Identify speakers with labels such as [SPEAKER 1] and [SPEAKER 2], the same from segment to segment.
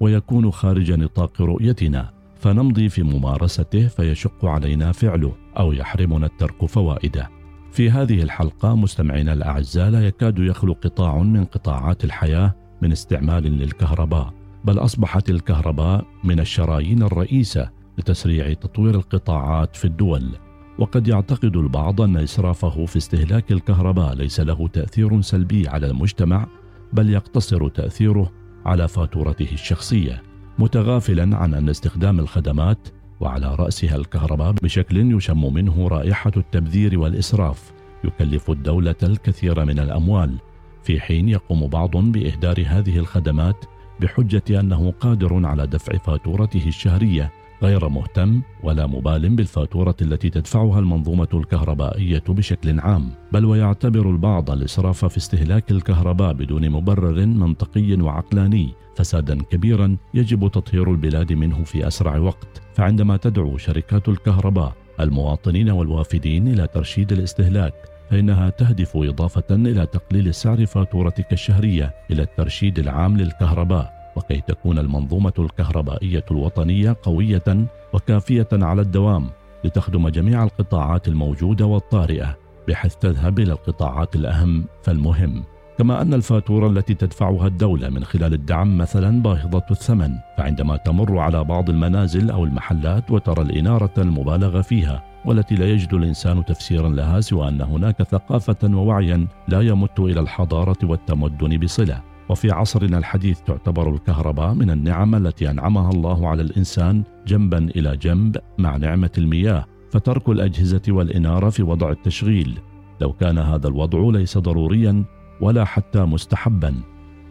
[SPEAKER 1] ويكون خارج نطاق رؤيتنا فنمضي في ممارسته فيشق علينا فعله أو يحرمنا الترك فوائده. في هذه الحلقة مستمعينا الأعزاء لا يكاد يخلو قطاع من قطاعات الحياة من استعمال للكهرباء، بل أصبحت الكهرباء من الشرايين الرئيسة لتسريع تطوير القطاعات في الدول. وقد يعتقد البعض أن إسرافه في استهلاك الكهرباء ليس له تأثير سلبي على المجتمع بل يقتصر تأثيره على فاتورته الشخصية متغافلا عن أن استخدام الخدمات وعلى رأسها الكهرباء بشكل يشم منه رائحة التبذير والإسراف يكلف الدولة الكثير من الأموال في حين يقوم بعض بإهدار هذه الخدمات بحجة أنه قادر على دفع فاتورته الشهرية غير مهتم ولا مبال بالفاتورة التي تدفعها المنظومة الكهربائية بشكل عام، بل ويعتبر البعض الإسراف في استهلاك الكهرباء بدون مبرر منطقي وعقلاني. فسادا كبيرا يجب تطهير البلاد منه في أسرع وقت، فعندما تدعو شركات الكهرباء المواطنين والوافدين إلى ترشيد الاستهلاك فإنها تهدف إضافة إلى تقليل سعر فاتورتك الشهرية إلى الترشيد العام للكهرباء. وكي تكون المنظومة الكهربائية الوطنية قوية وكافية على الدوام لتخدم جميع القطاعات الموجودة والطارئة بحيث تذهب إلى القطاعات الأهم فالمهم. كما أن الفاتورة التي تدفعها الدولة من خلال الدعم مثلا باهظة الثمن فعندما تمر على بعض المنازل أو المحلات وترى الإنارة المبالغ فيها والتي لا يجد الإنسان تفسيرا لها سوى أن هناك ثقافة ووعيا لا يمت إلى الحضارة والتمدن بصلة. وفي عصرنا الحديث تعتبر الكهرباء من النعم التي أنعمها الله على الإنسان جنبا إلى جنب مع نعمة المياه فترك الأجهزة والإنارة في وضع التشغيل. لو كان هذا الوضع ليس ضروريا ولا حتى مستحبا.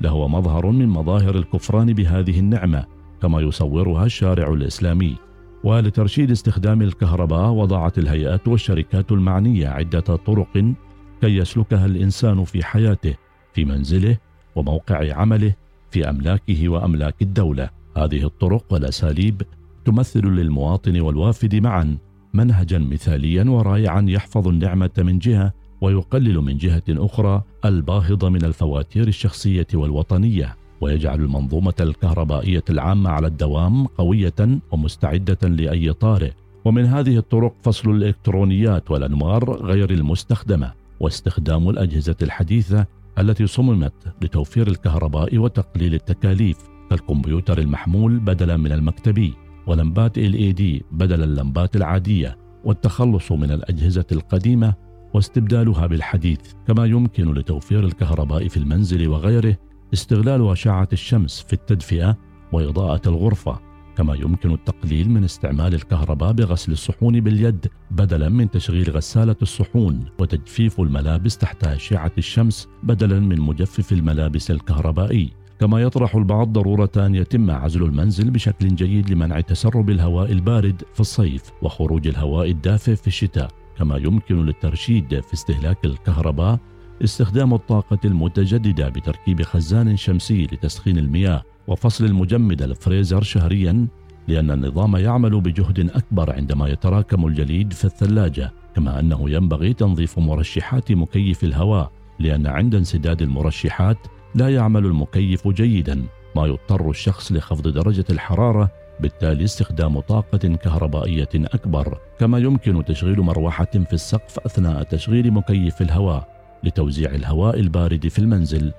[SPEAKER 1] لهو مظهر من مظاهر الكفران بهذه النعمة كما يصورها الشارع الإسلامي. ولترشيد استخدام الكهرباء وضعت الهيئات والشركات المعنية عدة طرق كي يسلكها الإنسان في حياته في منزله وموقع عمله في أملاكه وأملاك الدولة. هذه الطرق والأساليب تمثل للمواطن والوافد معا منهجا مثاليا ورائعا يحفظ النعمة من جهة ويقلل من جهة أخرى الباهظ من الفواتير الشخصية والوطنية ويجعل المنظومة الكهربائية العامة على الدوام قوية ومستعدة لأي طارئ. ومن هذه الطرق فصل الإلكترونيات والأنوار غير المستخدمة واستخدام الأجهزة الحديثة التي صممت لتوفير الكهرباء وتقليل التكاليف كالكمبيوتر المحمول بدلا من المكتبي ولمبات LED بدل اللمبات العادية والتخلص من الأجهزة القديمة واستبدالها بالحديث. كما يمكن لتوفير الكهرباء في المنزل وغيره استغلال أشعة الشمس في التدفئة وإضاءة الغرفة كما يمكن التقليل من استعمال الكهرباء بغسل الصحون باليد بدلا من تشغيل غسالة الصحون وتجفيف الملابس تحت أشعة الشمس بدلا من مجفف الملابس الكهربائي. كما يطرح البعض ضرورة أن يتم عزل المنزل بشكل جيد لمنع تسرب الهواء البارد في الصيف وخروج الهواء الدافئ في الشتاء. كما يمكن للترشيد في استهلاك الكهرباء استخدام الطاقة المتجددة بتركيب خزان شمسي لتسخين المياه وفصل المجمد الفريزر شهريا لأن النظام يعمل بجهد أكبر عندما يتراكم الجليد في الثلاجة كما أنه ينبغي تنظيف مرشحات مكيف الهواء لأن عند انسداد المرشحات لا يعمل المكيف جيدا ما يضطر الشخص لخفض درجة الحرارة بالتالي استخدام طاقة كهربائية أكبر كما يمكن تشغيل مروحة في السقف أثناء تشغيل مكيف الهواء. لتوزيع الهواء البارد في المنزل.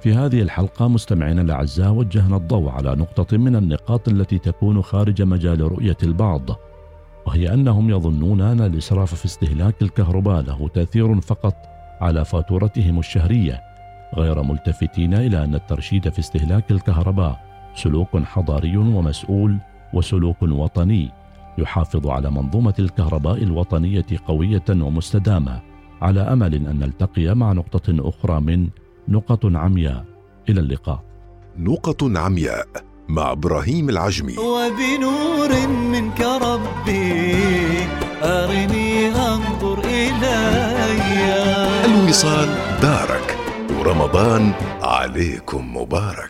[SPEAKER 1] في هذه الحلقة مستمعينا الأعزاء وجهنا الضوء على نقطة من النقاط التي تكون خارج مجال رؤية البعض وهي أنهم يظنون أن الإسراف في استهلاك الكهرباء له تأثير فقط على فاتورتهم الشهرية غير ملتفتين إلى أن الترشيد في استهلاك الكهرباء سلوك حضاري ومسؤول وسلوك وطني يحافظ على منظومة الكهرباء الوطنية قوية ومستدامة. على أمل أن نلتقي مع نقطة أخرى من نقط عمياء. إلى اللقاء.
[SPEAKER 2] نقط عمياء مع إبراهيم العجمي.
[SPEAKER 3] وبنور منك ربي أرني أنظر إلي.
[SPEAKER 2] الوصال دارك. ورمضان عليكم مبارك.